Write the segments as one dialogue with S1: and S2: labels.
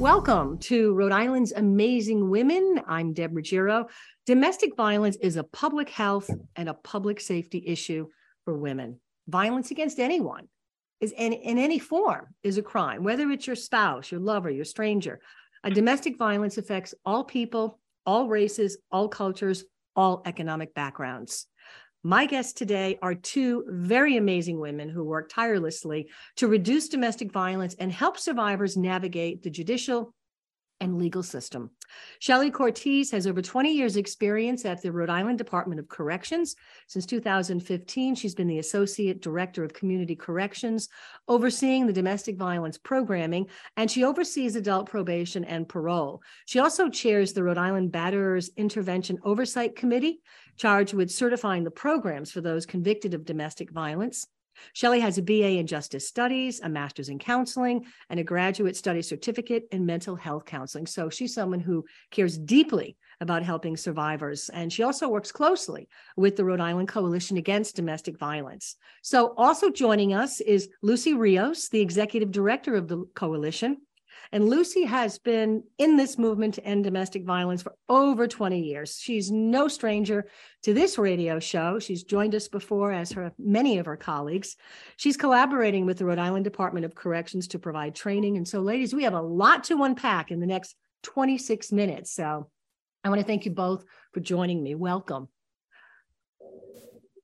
S1: Welcome to Rhode Island's Amazing Women. I'm Deborah Ruggiero. Domestic violence is a public health and a public safety issue for women. Violence against anyone is in, in any form is a crime, whether it's your spouse, your lover, your stranger. A domestic violence affects all people, all races, all cultures, all economic backgrounds. My guests today are two very amazing women who work tirelessly to reduce domestic violence and help survivors navigate the judicial and legal system. Shelley Cortese has over 20 years experience at the Rhode Island Department of Corrections. Since 2015, she's been the Associate Director of Community Corrections, overseeing the domestic violence programming, and she oversees adult probation and parole. She also chairs the Rhode Island Batterers Intervention Oversight Committee, charged with certifying the programs for those convicted of domestic violence. Shelley has a BA in Justice Studies, a master's in counseling, and a graduate study certificate in mental health counseling. So she's someone who cares deeply about helping survivors. And she also works closely with the Rhode Island Coalition Against Domestic Violence. So also joining us is Lucy Rios, the executive director of the coalition. And Lucy has been in this movement to end domestic violence for over 20 years. She's no stranger to this radio show. She's joined us before, as her many of her colleagues. She's collaborating with the Rhode Island Department of Corrections to provide training. And so, ladies, we have a lot to unpack in the next 26 minutes. So I want to thank you both for joining me. Welcome.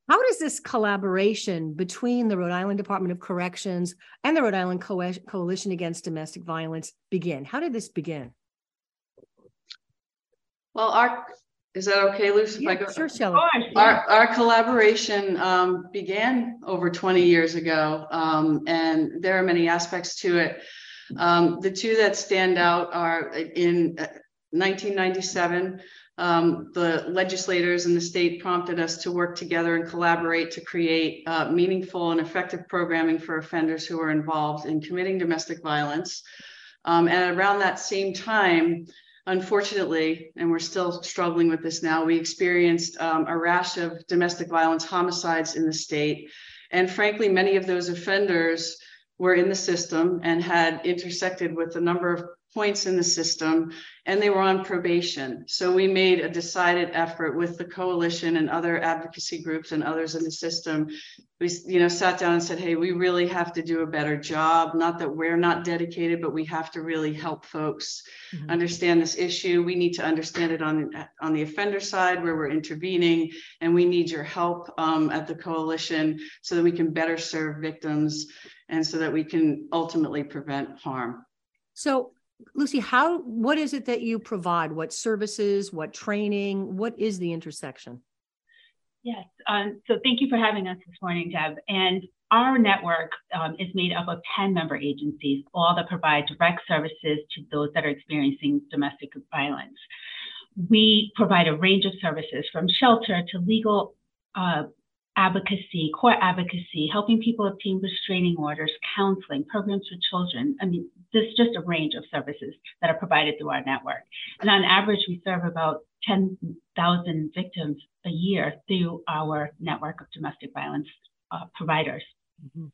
S1: How does this collaboration between the Rhode Island Department of Corrections and the Rhode Island Co- Coalition Against Domestic Violence begin? How did this begin?
S2: Well, our is that okay, Lucy?
S1: Yeah, if I go, sure, Shelley.
S2: Our, our collaboration um, began over 20 years ago, um, and there are many aspects to it. Um, the two that stand out are in 1997, uh, um, the legislators in the state prompted us to work together and collaborate to create uh, meaningful and effective programming for offenders who are involved in committing domestic violence. Um, and around that same time, unfortunately, and we're still struggling with this now, we experienced um, a rash of domestic violence homicides in the state. And frankly, many of those offenders were in the system and had intersected with a number of points in the system and they were on probation. So we made a decided effort with the coalition and other advocacy groups and others in the system. We, you know, sat down and said, hey, we really have to do a better job. Not that we're not dedicated, but we have to really help folks mm-hmm. understand this issue. We need to understand it on, on the offender side where we're intervening, and we need your help um, at the coalition so that we can better serve victims and so that we can ultimately prevent harm.
S1: So Lucy, how what is it that you provide? What services, what training, what is the intersection?
S3: Yes, um, so thank you for having us this morning, Deb. And our network um, is made up of 10 member agencies, all that provide direct services to those that are experiencing domestic violence. We provide a range of services from shelter to legal uh, advocacy, court advocacy, helping people obtain restraining orders, counseling, programs for children. I mean, there's just a range of services that are provided through our network. And on average, we serve about 10,000 victims a year through our network of domestic violence uh, providers. Mm-hmm.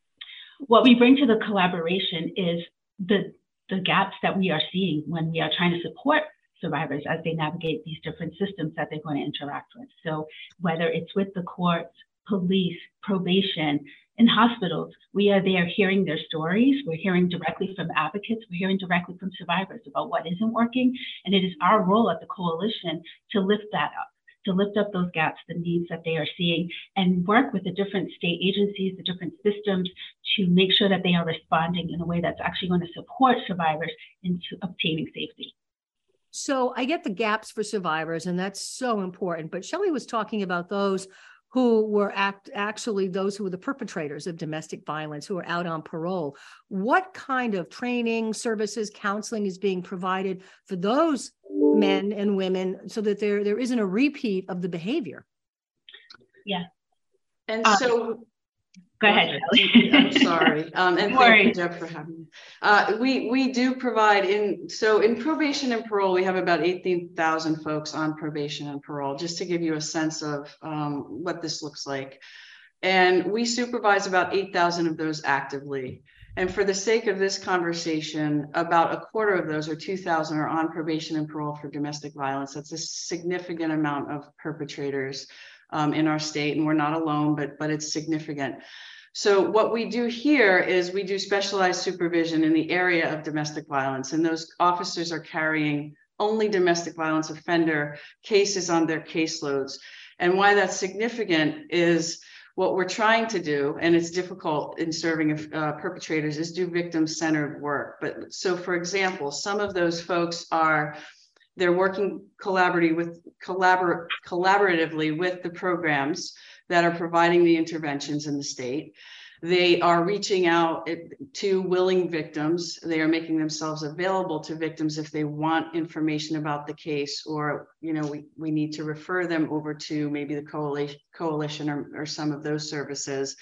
S3: What we bring to the collaboration is the, the gaps that we are seeing when we are trying to support survivors as they navigate these different systems that they're going to interact with. So whether it's with the courts, police, probation, in hospitals, we are there hearing their stories. We're hearing directly from advocates. We're hearing directly from survivors about what isn't working. And it is our role at the coalition to lift that up, to lift up those gaps, the needs that they are seeing, and work with the different state agencies, the different systems to make sure that they are responding in a way that's actually going to support survivors into obtaining safety.
S1: So I get the gaps for survivors, and that's so important. But Shelley was talking about those who were act, actually those who were the perpetrators of domestic violence who are out on parole. What kind of training, services, counseling is being provided for those men and women so that there, there isn't a repeat of the behavior?
S3: Yeah.
S2: And uh, so
S3: Go ahead,
S2: I'm sorry. Um, and thank you, Deb, for having me. Uh, we, we do provide in, so in probation and parole, we have about 18,000 folks on probation and parole, just to give you a sense of um, what this looks like. And we supervise about 8,000 of those actively. And for the sake of this conversation, about a quarter of those or 2,000 are on probation and parole for domestic violence. That's a significant amount of perpetrators um, in our state, and we're not alone, but but it's significant. So what we do here is we do specialized supervision in the area of domestic violence, and those officers are carrying only domestic violence offender cases on their caseloads. And why that's significant is what we're trying to do, and it's difficult in serving uh, perpetrators, is do victim-centered work. But so, for example, some of those folks are they're working collaboratively with collabor- collaboratively with the programs that are providing the interventions in the state. They are reaching out eh, to willing victims. They are making themselves available to victims if they want information about the case, or you know, we, we need to refer them over to maybe the coalition, coalition or, or some of those services.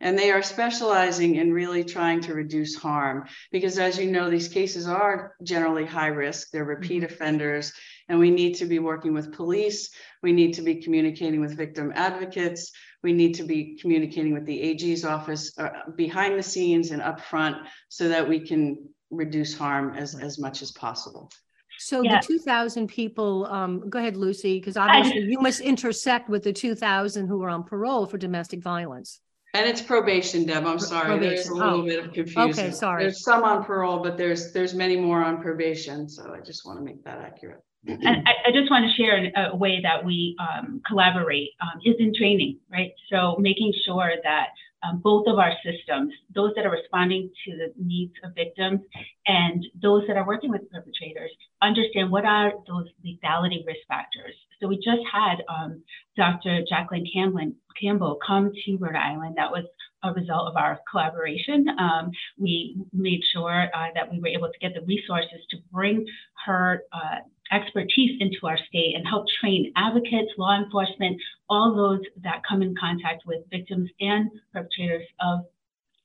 S2: And they are specializing in really trying to reduce harm because, as you know, these cases are generally high risk. They're repeat mm-hmm. offenders, and we need to be working with police. We need to be communicating with victim advocates we need to be communicating with the AG's office uh, behind the scenes and up front so that we can reduce harm as, as much as possible.
S1: So yeah. the 2,000 people, um, go ahead, Lucy, because obviously you must intersect with the 2,000 who are on parole for domestic violence.
S2: And it's probation, Deb. I'm sorry. Probation. There's a little oh. bit of confusion.
S1: Okay, sorry.
S2: There's some on parole, but there's there's many more on probation. So I just want to make that accurate.
S3: And I, I, just want to share a way that we um, collaborate um, is in training, right? So making sure that um, both of our systems, those that are responding to the needs of victims and those that are working with perpetrators, understand what are those lethality risk factors. So we just had um, Dr. Jacquelyn Campbell, Campbell come to Rhode Island. That was a result of our collaboration. Um, we made sure uh, that we were able to get the resources to bring her uh, expertise into our state and help train advocates, law enforcement, all those that come in contact with victims and perpetrators of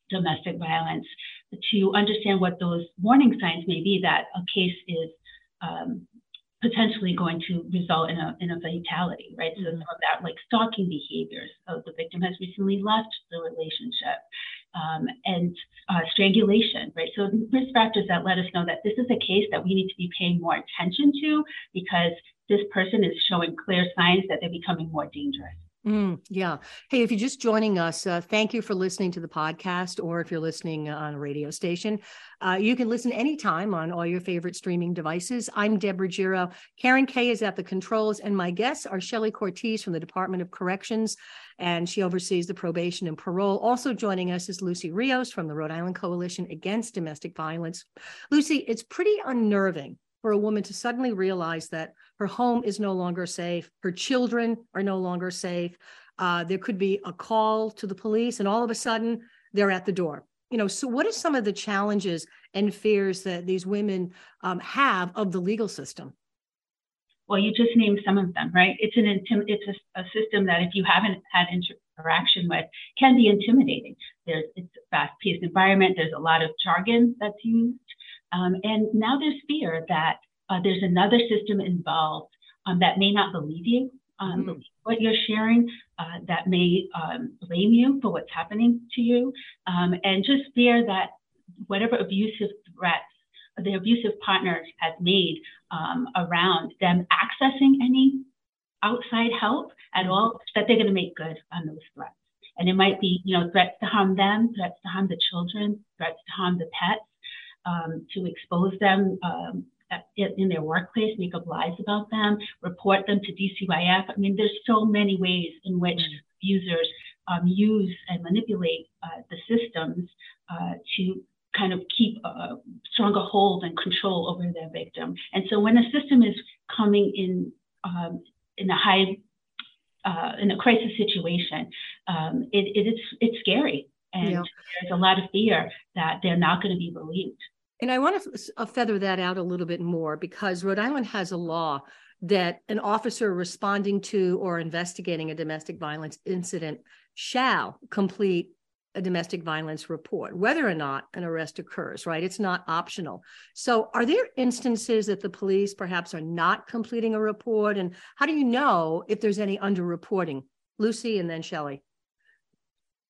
S3: domestic violence to understand what those warning signs may be that a case is um, potentially going to result in a in a fatality, right? So some of that like stalking behaviors. So the victim has recently left the relationship um, and uh, strangulation, right? So risk factors that let us know that this is a case that we need to be paying more attention to because this person is showing clear signs that they're becoming more dangerous.
S1: Mm, yeah. Hey, if you're just joining us, uh, thank you for listening to the podcast, or if you're listening on a radio station, uh, you can listen anytime on all your favorite streaming devices. I'm Deborah Ruggiero. Karen Kay is at the controls, and my guests are Shelley Cortese from the Department of Corrections, and she oversees the probation and parole. Also joining us is Lucy Rios from the Rhode Island Coalition Against Domestic Violence. Lucy, it's pretty unnerving for a woman to suddenly realize that her home is no longer safe, her children are no longer safe. Uh, there could be a call to the police, and all of a sudden they're at the door. You know, so what are some of the challenges and fears that these women um, have of the legal system?
S3: Well, you just named some of them, right? It's an intim- it's a, a system that if you haven't had interaction with, can be intimidating. There's it's a fast-paced environment. There's a lot of jargon that's used. Um, and now there's fear that uh, there's another system involved um, that may not believe you, um, mm-hmm. what you're sharing, uh, that may um, blame you for what's happening to you, um, and just fear that whatever abusive threats the abusive partner has made um, around them accessing any outside help at mm-hmm. all, that they're going to make good on those threats. And it might be, you know, threats to harm them, threats to harm the children, threats to harm the pets um, to expose them um, in their workplace, make up lies about them, report them to DCYF. I mean, there's so many ways in which users um, use and manipulate uh, the systems uh, to kind of keep a stronger hold and control over their victim. And so when a system is coming in um, in a high uh, in a crisis situation, um, it, it is it's scary. And yeah. there's a lot of fear that they're not going to be believed.
S1: And I want to uh, feather that out a little bit more because Rhode Island has a law that an officer responding to or investigating a domestic violence incident shall complete a domestic violence report, whether or not an arrest occurs, right? It's not optional. So, are there instances that the police perhaps are not completing a report? And how do you know if there's any underreporting? Lucy and then Shelley.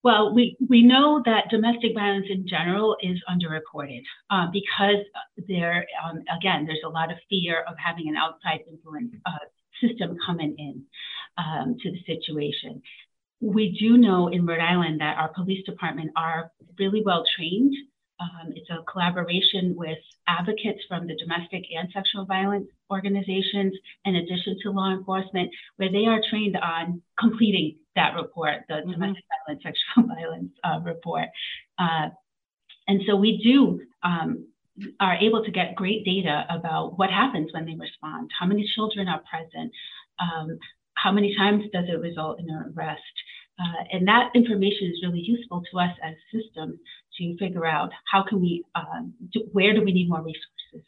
S3: Well, we, we know that domestic violence in general is underreported uh, because there, um, again, there's a lot of fear of having an outside influence uh, system coming in um, to the situation. We do know in Rhode Island that our police department are really well trained. Um, it's a collaboration with advocates from the domestic and sexual violence organizations, in addition to law enforcement, where they are trained on completing that report, the mm-hmm. domestic violence, sexual violence uh, report. Uh, and so we do um, are able to get great data about what happens when they respond, how many children are present, um, how many times does it result in an arrest. Uh, and that information is really useful to us as systems to figure out how can we, um, do, where do we need more resources.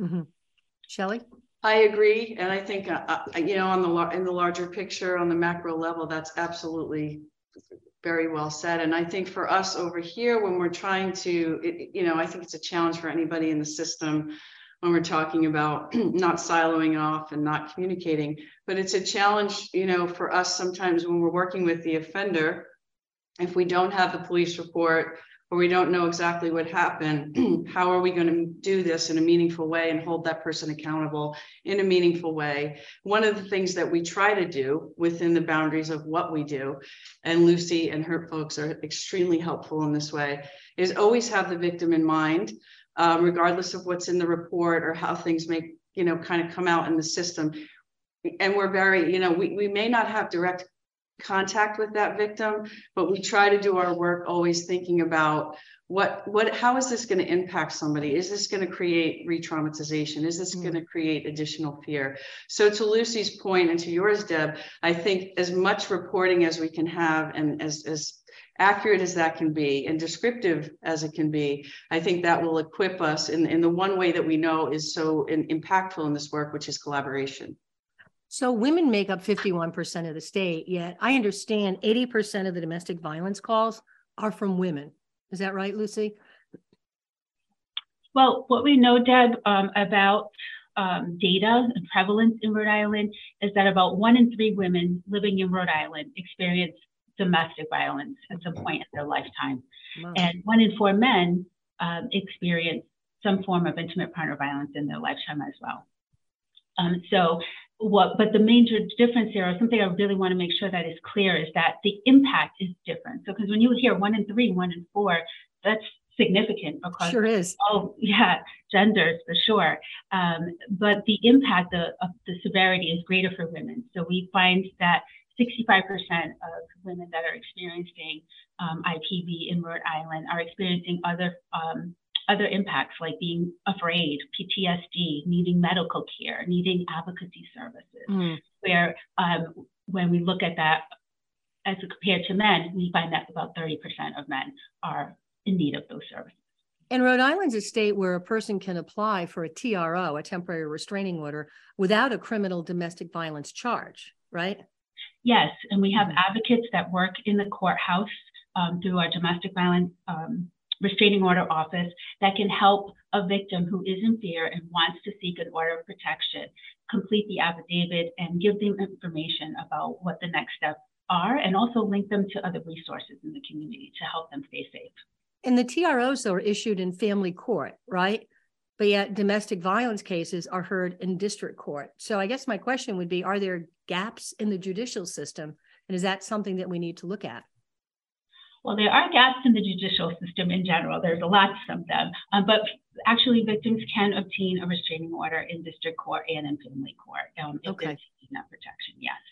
S1: Mm-hmm. Shelly?
S2: I agree, and I think uh, uh, you know on the in the larger picture, on the macro level, that's absolutely very well said. And I think for us over here, when we're trying to, it, you know, I think it's a challenge for anybody in the system when we're talking about not siloing off and not communicating. But it's a challenge, you know, for us sometimes when we're working with the offender, if we don't have the police report or we don't know exactly what happened, how are we going to do this in a meaningful way and hold that person accountable in a meaningful way? One of the things that we try to do within the boundaries of what we do, and Lucy and her folks are extremely helpful in this way, is always have the victim in mind, um, regardless of what's in the report or how things may, you know, kind of come out in the system. And we're very, you know, we, we may not have direct contact with that victim but we try to do our work always thinking about what what how is this going to impact somebody? Is this going to create re-traumatization? Is this mm. going to create additional fear? So to lucy's point and to yours deb i think as much reporting as we can have and as as accurate as that can be and descriptive as it can be i think that will equip us in, in the one way that we know is so in, impactful in this work which is collaboration
S1: so women make up 51% of the state, yet I understand 80% of the domestic violence calls are from women. Is that right, Lucy?
S3: Well, what we know, Deb, um, about um, data and prevalence in Rhode Island is that about one in three women living in Rhode Island experience domestic violence at some point in their lifetime. Wow. And one in four men um, experience some form of intimate partner violence in their lifetime as well. Um, so what, but the major difference here, or something I really want to make sure that is clear, is that the impact is different. So, because when you hear one in three, one in four, that's significant across
S1: sure is.
S3: oh yeah genders for sure um, but the impact of, of, the severity is greater for women so we find that 65% of women that are experiencing um, IPV in Rhode Island are experiencing other um, other impacts like being afraid, PTSD, needing medical care, needing advocacy services, mm. where um, when we look at that as compared to men, we find that about 30% of men are in need of those services.
S1: And Rhode Island's a state where a person can apply for a TRO, a temporary restraining order, without a criminal domestic violence charge, right?
S3: Yes, and we have advocates that work in the courthouse um, through our domestic violence um, restraining order office that can help a victim who is in fear and wants to seek an order of protection complete the affidavit and give them information about what the next steps are and also link them to other resources in the community to help them stay safe.
S1: And the TROs are issued in family court, right? But yet domestic violence cases are heard in district court. So I guess my question would be Are there gaps in the judicial system? And is that something that we need to look at?
S3: Well, there are gaps in the judicial system in general. There's a lot of them, um, but actually, victims can obtain a restraining order in district court and in family court um, if okay. they're seeking that protection. Yes.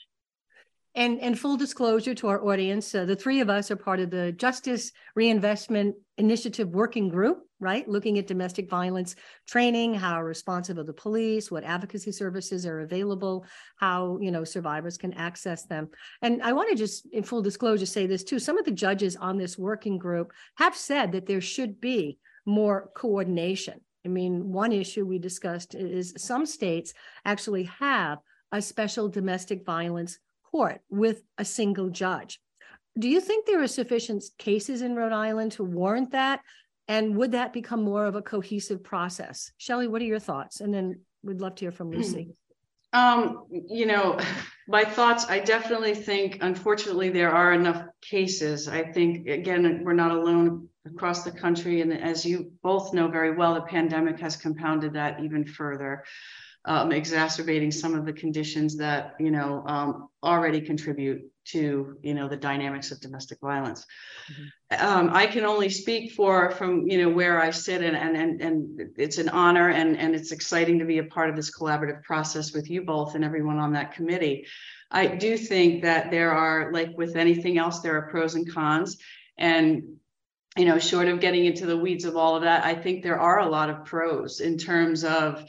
S1: And, and full disclosure to our audience, uh, the three of us are part of the Justice Reinvestment Initiative Working Group, right? Looking at domestic violence training, how responsive are the police, what advocacy services are available, how you know survivors can access them. And I want to just, in full disclosure, say this too. Some of the judges on this working group have said that there should be more coordination. I mean, one issue we discussed is some states actually have a special domestic violence court with a single judge. Do you think there are sufficient cases in Rhode Island to warrant that? And would that become more of a cohesive process? Shelly, what are your thoughts? And then we'd love to hear from Lucy.
S2: Um, you know, my thoughts, I definitely think, unfortunately, there are enough cases. I think, again, we're not alone across the country. And as you both know very well, the pandemic has compounded that even further, um, exacerbating some of the conditions that, you know, um, already contribute to, you know, the dynamics of domestic violence. Mm-hmm. Um, I can only speak for from, you know, where I sit and, and, and, and it's an honor and, and it's exciting to be a part of this collaborative process with you both and everyone on that committee. I do think that there are, like with anything else, there are pros and cons. And you know, short of getting into the weeds of all of that, I think there are a lot of pros in terms of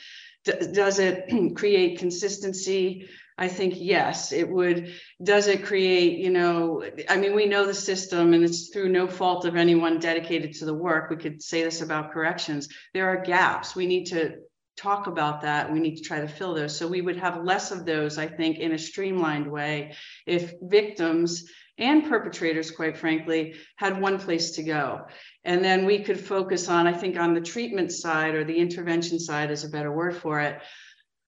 S2: does it create consistency? I think yes, it would. Does it create, you know, I mean, we know the system and it's through no fault of anyone dedicated to the work. We could say this about corrections. There are gaps. We need to talk about that. We need to try to fill those. So we would have less of those, I think, in a streamlined way if victims and perpetrators, quite frankly, had one place to go. And then we could focus on, I think, on the treatment side or the intervention side is a better word for it.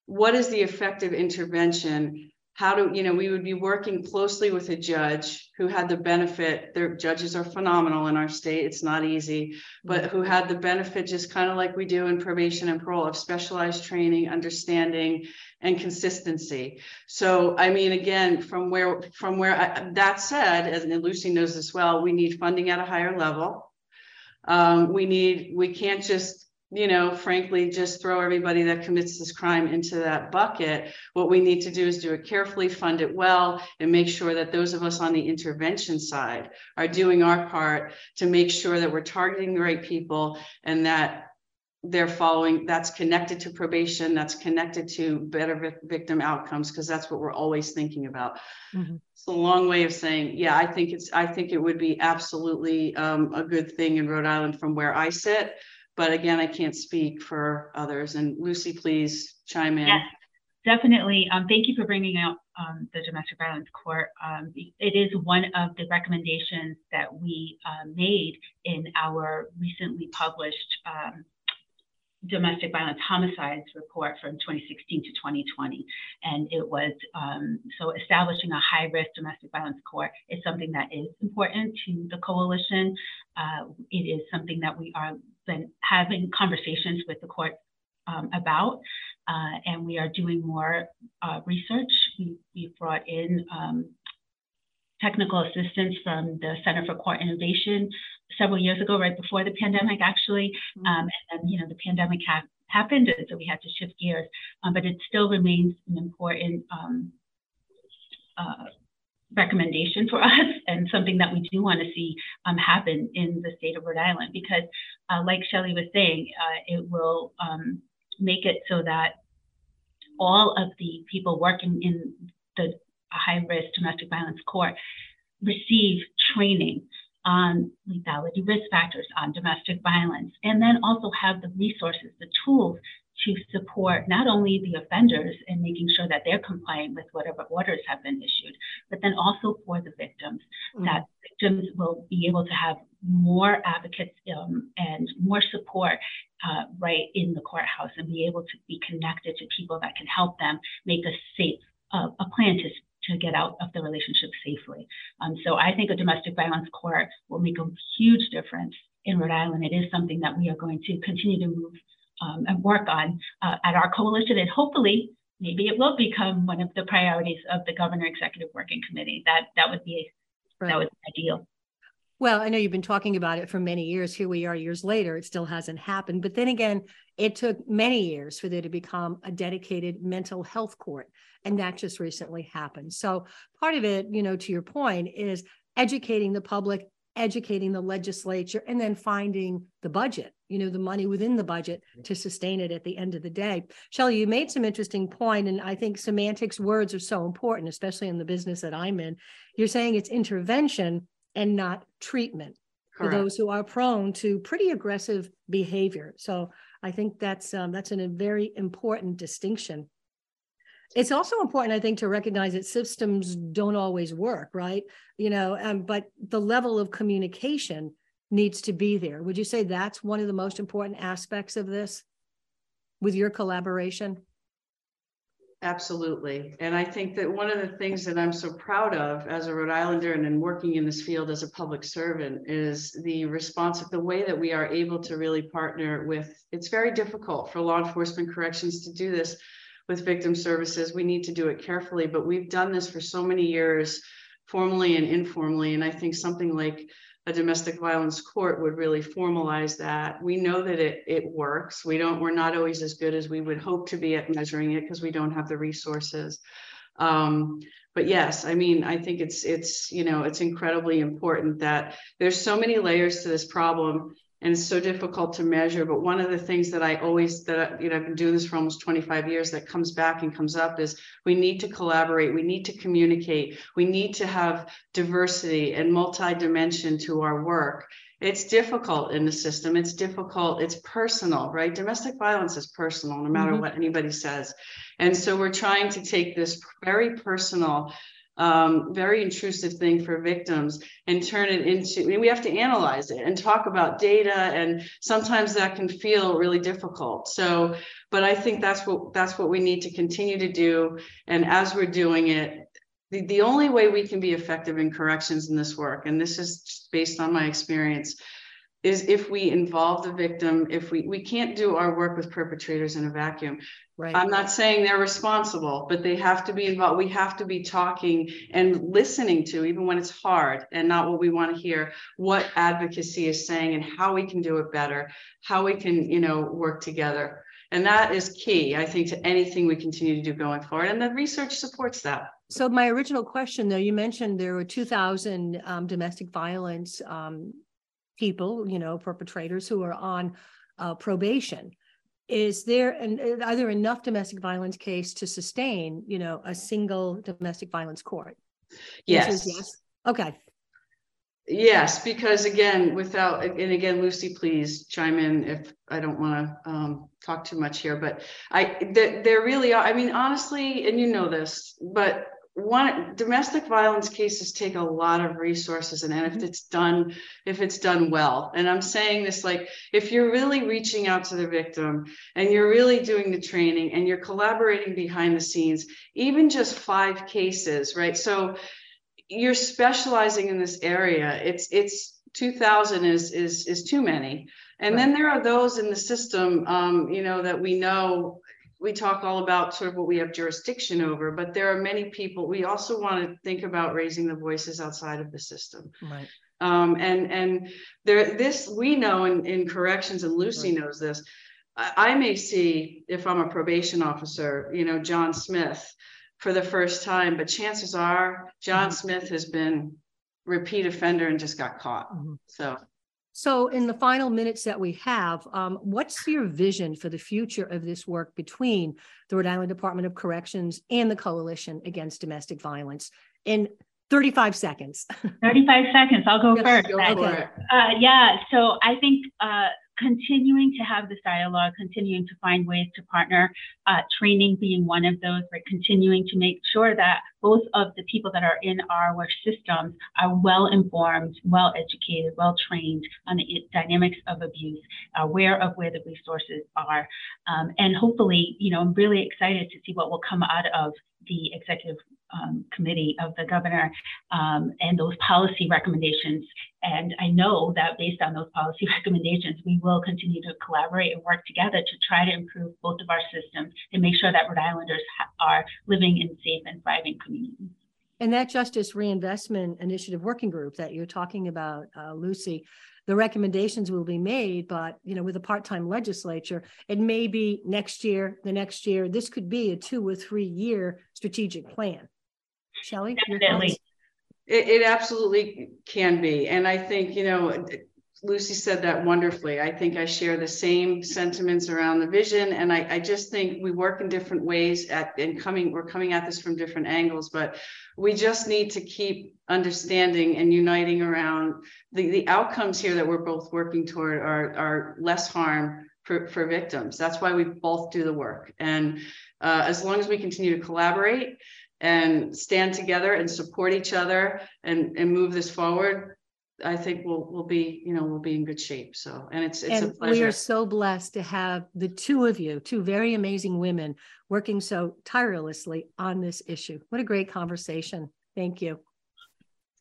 S2: What is the effective intervention? How do, you know, we would be working closely with a judge who had the benefit, their judges are phenomenal in our state, it's not easy, but who had the benefit, just kind of like we do in probation and parole, of specialized training, understanding, and consistency. So, I mean, again, from where, from where I, that said, and Lucy knows this well, we need funding at a higher level um, we need, we can't just, you know, frankly, just throw everybody that commits this crime into that bucket. What we need to do is do it carefully, fund it well, and make sure that those of us on the intervention side are doing our part to make sure that we're targeting the right people and that they're following that's connected to probation that's connected to better victim outcomes because that's what we're always thinking about mm-hmm. it's a long way of saying yeah i think it's i think it would be absolutely um, a good thing in rhode island from where i sit but again i can't speak for others and lucy please chime in
S3: yes, definitely um, thank you for bringing out um, the domestic violence court um, it is one of the recommendations that we uh, made in our recently published um, domestic violence homicides report from 2016 to 2020. And it was um, so establishing a high risk domestic violence court is something that is important to the coalition. Uh, it is something that we are been having conversations with the court um, about. Uh, and we are doing more uh, research. We, we brought in um, technical assistance from the Center for Court Innovation several years ago, right before the pandemic, actually. Mm-hmm. Um, and then, you know, the pandemic ha- happened, so we had to shift gears. Um, but it still remains an important um, uh, recommendation for us and something that we do want to see um, happen in the state of Rhode Island because, uh, like Shelley was saying, uh, it will um, make it so that all of the people working in the high risk domestic violence court receive training on lethality risk factors, on domestic violence, and then also have the resources, the tools to support not only the offenders in making sure that they're complying with whatever orders have been issued, but then also for the victims, mm-hmm. that victims will be able to have more advocates um, and more support uh, right in the courthouse and be able to be connected to people that can help them make a safe uh, a plan to to get out of the relationship safely. Um, so I think a domestic violence court will make a huge difference in Rhode Island. It is something that we are going to continue to move um, and work on uh, at our coalition, and hopefully, maybe it will become one of the priorities of the Governor Executive Working Committee. That that would be right. that would be ideal.
S1: Well, I know you've been talking about it for many years. Here we are years later. It still hasn't happened. But then again, it took many years for there to become a dedicated mental health court. And that just recently happened. So part of it, you know, to your point, is educating the public, educating the legislature, and then finding the budget, you know, the money within the budget to sustain it at the end of the day. Shelley, you made some interesting point, and I think semantics words are so important, especially in the business that I'm in. You're saying it's intervention and not treatment Correct. for those who are prone to pretty aggressive behavior. So I think that's um, that's an, a very important distinction. It's also important, I think, to recognize that systems don't always work, right? You know, um, but the level of communication needs to be there. Would you say that's one of the most important aspects of this with your collaboration?
S2: Absolutely. And I think that one of the things that I'm so proud of as a Rhode Islander and in working in this field as a public servant is the response of the way that we are able to really partner with. It's very difficult for law enforcement corrections to do this with victim services. We need to do it carefully, but we've done this for so many years, formally and informally. And I think something like a domestic violence court would really formalize that. We know that it it works. We don't. We're not always as good as we would hope to be at measuring it because we don't have the resources. Um, but yes, I mean, I think it's it's you know it's incredibly important that there's so many layers to this problem and it's so difficult to measure. But one of the things that I always that you know I've been doing this for almost 25 years that comes back and comes up is we need to collaborate, we need to communicate, we need to have diversity and multi-dimension to our work. It's difficult in the system. It's difficult. It's personal, right? Domestic violence is personal, no matter mm-hmm. what anybody says. And so we're trying to take this very personal um, very intrusive thing for victims and turn it into I mean, we have to analyze it and talk about data and sometimes that can feel really difficult. So but i think that's what that's what we need to continue to do. And as we're doing it the, the only way we can be effective in corrections in this work and this is based on my experience is if we involve the victim if we we can't do our work with perpetrators in a vacuum. Right. I'm not saying they're responsible but they have to be involved. We have to be talking and listening to even when it's hard and not what we want to hear what advocacy is saying and how we can do it better how we can you know work together. And that is key i think to anything we continue to do going forward and the research supports that.
S1: So my original question though you mentioned there were 2000 um, domestic violence um, people, you know, perpetrators who are on uh, probation. Is there an are there enough domestic violence case to sustain, you know, a single domestic violence court?
S2: Yes.
S1: yes. Okay.
S2: Yes, because again, without and again, Lucy, please chime in if I don't want to um, talk too much here. But I, there really are. I mean, honestly, and you know this, but one domestic violence cases take a lot of resources and, if mm-hmm. it's done if it's done well and i'm saying this like if you're really reaching out to the victim and you're really doing the training and you're collaborating behind the scenes even just five cases right so you're specializing in this area it's it's 2000 is is is too many and right. then there are those in the system um, you know that we know we talk all about sort of what we have jurisdiction over, but there are many people. We also want to think about raising the voices outside of the system.
S1: Right.
S2: Um, and and there, this we know in, in corrections, and Lucy right. knows this. I, I may see if I'm a probation officer, you know, John Smith for the first time, but chances are John mm-hmm. Smith has been repeat offender and just got caught. Mm-hmm. So
S1: so, in the final minutes that we have, um, what's your vision for the future of this work between the Rhode Island Department of Corrections and the Coalition Against Domestic Violence? In 35 seconds.
S3: 35 seconds. I'll go first. Go okay. Uh, yeah. So, I think uh, continuing to have this dialogue, continuing to find ways to partner, uh, training being one of those, right? Continuing to make sure that both of the people that are in our work systems are well informed, well educated, well trained on the dynamics of abuse, aware of where the resources are. Um, and hopefully, you know, I'm really excited to see what will come out of the executive um, committee of the governor um, and those policy recommendations. And I know that based on those policy recommendations, we will continue to collaborate and work together to try to improve both of our systems and make sure that Rhode Islanders are living in safe and thriving communities.
S1: And that Justice Reinvestment Initiative Working Group that you're talking about, uh, Lucy, the recommendations will be made, but you know, with a part-time legislature, it may be next year, the next year. This could be a two or three year strategic plan. Shelley?
S3: Definitely.
S2: It, it absolutely can be. And I think, you know, Lucy said that wonderfully. I think I share the same sentiments around the vision. And I, I just think we work in different ways at and coming, we're coming at this from different angles, but we just need to keep understanding and uniting around the, the outcomes here that we're both working toward are, are less harm for, for victims. That's why we both do the work. And uh, as long as we continue to collaborate and stand together and support each other and, and move this forward, I think we'll, we'll be, you know, we'll be in good shape. So, and it's, it's a
S1: And we are
S2: pleasure.
S1: so blessed to have the two of you, two very amazing women, working so tirelessly on this issue. What a great conversation. Thank you.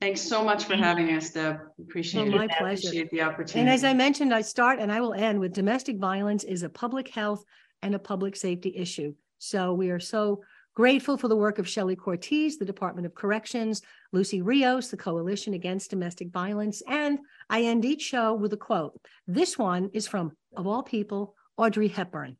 S2: Thanks so much for having us, Deb. Appreciate
S1: my
S2: it.
S1: pleasure.
S2: Appreciate the opportunity.
S1: And as I mentioned, I start and I will end with domestic violence is a public health and a public safety issue. So we are so grateful for the work of Shelley Cortese, the Department of Corrections, Lucy Rios, the Coalition Against Domestic Violence, and I end each show with a quote. This one is from, of all people, Audrey Hepburn.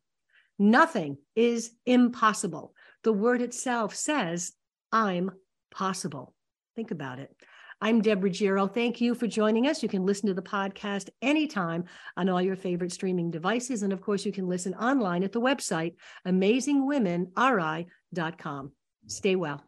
S1: Nothing is impossible. The word itself says, I'm possible. Think about it. I'm Deborah Ruggiero. Thank you for joining us. You can listen to the podcast anytime on all your favorite streaming devices. And of course, you can listen online at the website amazingwomenri.com. Stay well.